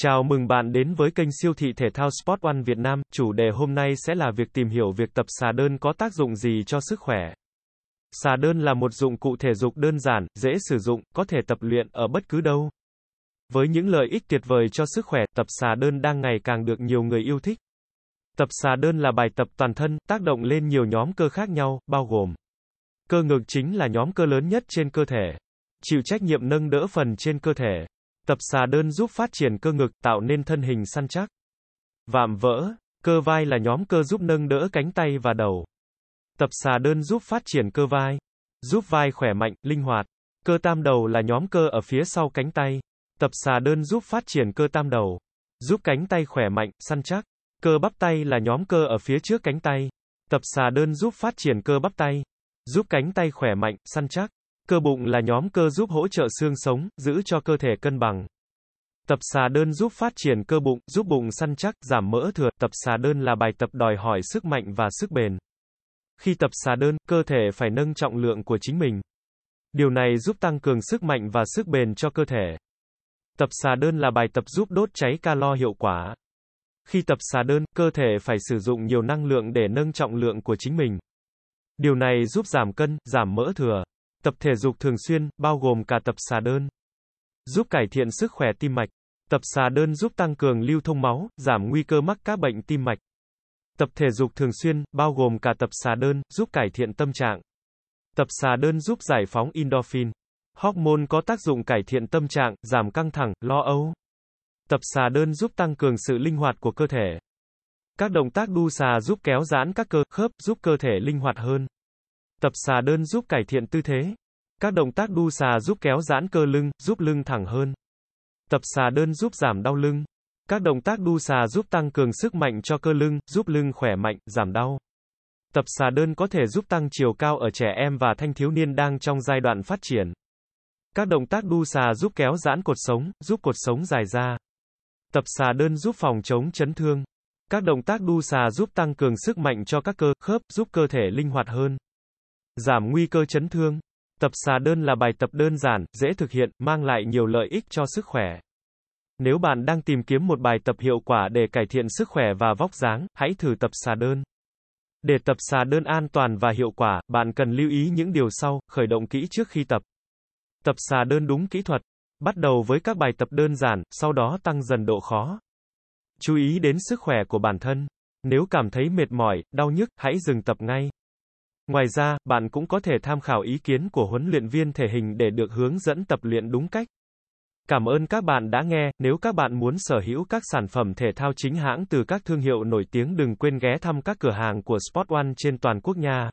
Chào mừng bạn đến với kênh siêu thị thể thao Sport One Việt Nam. Chủ đề hôm nay sẽ là việc tìm hiểu việc tập xà đơn có tác dụng gì cho sức khỏe. Xà đơn là một dụng cụ thể dục đơn giản, dễ sử dụng, có thể tập luyện ở bất cứ đâu. Với những lợi ích tuyệt vời cho sức khỏe, tập xà đơn đang ngày càng được nhiều người yêu thích. Tập xà đơn là bài tập toàn thân, tác động lên nhiều nhóm cơ khác nhau, bao gồm cơ ngực chính là nhóm cơ lớn nhất trên cơ thể. Chịu trách nhiệm nâng đỡ phần trên cơ thể. Tập xà đơn giúp phát triển cơ ngực, tạo nên thân hình săn chắc. Vạm vỡ, cơ vai là nhóm cơ giúp nâng đỡ cánh tay và đầu. Tập xà đơn giúp phát triển cơ vai, giúp vai khỏe mạnh, linh hoạt. Cơ tam đầu là nhóm cơ ở phía sau cánh tay. Tập xà đơn giúp phát triển cơ tam đầu, giúp cánh tay khỏe mạnh, săn chắc. Cơ bắp tay là nhóm cơ ở phía trước cánh tay. Tập xà đơn giúp phát triển cơ bắp tay, giúp cánh tay khỏe mạnh, săn chắc. Cơ bụng là nhóm cơ giúp hỗ trợ xương sống, giữ cho cơ thể cân bằng. Tập xà đơn giúp phát triển cơ bụng, giúp bụng săn chắc, giảm mỡ thừa. Tập xà đơn là bài tập đòi hỏi sức mạnh và sức bền. Khi tập xà đơn, cơ thể phải nâng trọng lượng của chính mình. Điều này giúp tăng cường sức mạnh và sức bền cho cơ thể. Tập xà đơn là bài tập giúp đốt cháy calo hiệu quả. Khi tập xà đơn, cơ thể phải sử dụng nhiều năng lượng để nâng trọng lượng của chính mình. Điều này giúp giảm cân, giảm mỡ thừa. Tập thể dục thường xuyên, bao gồm cả tập xà đơn. Giúp cải thiện sức khỏe tim mạch. Tập xà đơn giúp tăng cường lưu thông máu, giảm nguy cơ mắc các bệnh tim mạch. Tập thể dục thường xuyên, bao gồm cả tập xà đơn, giúp cải thiện tâm trạng. Tập xà đơn giúp giải phóng endorphin. Hormone có tác dụng cải thiện tâm trạng, giảm căng thẳng, lo âu. Tập xà đơn giúp tăng cường sự linh hoạt của cơ thể. Các động tác đu xà giúp kéo giãn các cơ, khớp, giúp cơ thể linh hoạt hơn. Tập xà đơn giúp cải thiện tư thế. Các động tác đu xà giúp kéo giãn cơ lưng, giúp lưng thẳng hơn. Tập xà đơn giúp giảm đau lưng. Các động tác đu xà giúp tăng cường sức mạnh cho cơ lưng, giúp lưng khỏe mạnh, giảm đau. Tập xà đơn có thể giúp tăng chiều cao ở trẻ em và thanh thiếu niên đang trong giai đoạn phát triển. Các động tác đu xà giúp kéo giãn cột sống, giúp cột sống dài ra. Tập xà đơn giúp phòng chống chấn thương. Các động tác đu xà giúp tăng cường sức mạnh cho các cơ, khớp, giúp cơ thể linh hoạt hơn. Giảm nguy cơ chấn thương. Tập xà đơn là bài tập đơn giản, dễ thực hiện, mang lại nhiều lợi ích cho sức khỏe. Nếu bạn đang tìm kiếm một bài tập hiệu quả để cải thiện sức khỏe và vóc dáng, hãy thử tập xà đơn. Để tập xà đơn an toàn và hiệu quả, bạn cần lưu ý những điều sau, khởi động kỹ trước khi tập. Tập xà đơn đúng kỹ thuật. Bắt đầu với các bài tập đơn giản, sau đó tăng dần độ khó. Chú ý đến sức khỏe của bản thân. Nếu cảm thấy mệt mỏi, đau nhức, hãy dừng tập ngay. Ngoài ra, bạn cũng có thể tham khảo ý kiến của huấn luyện viên thể hình để được hướng dẫn tập luyện đúng cách. Cảm ơn các bạn đã nghe, nếu các bạn muốn sở hữu các sản phẩm thể thao chính hãng từ các thương hiệu nổi tiếng đừng quên ghé thăm các cửa hàng của Sport One trên toàn quốc nha.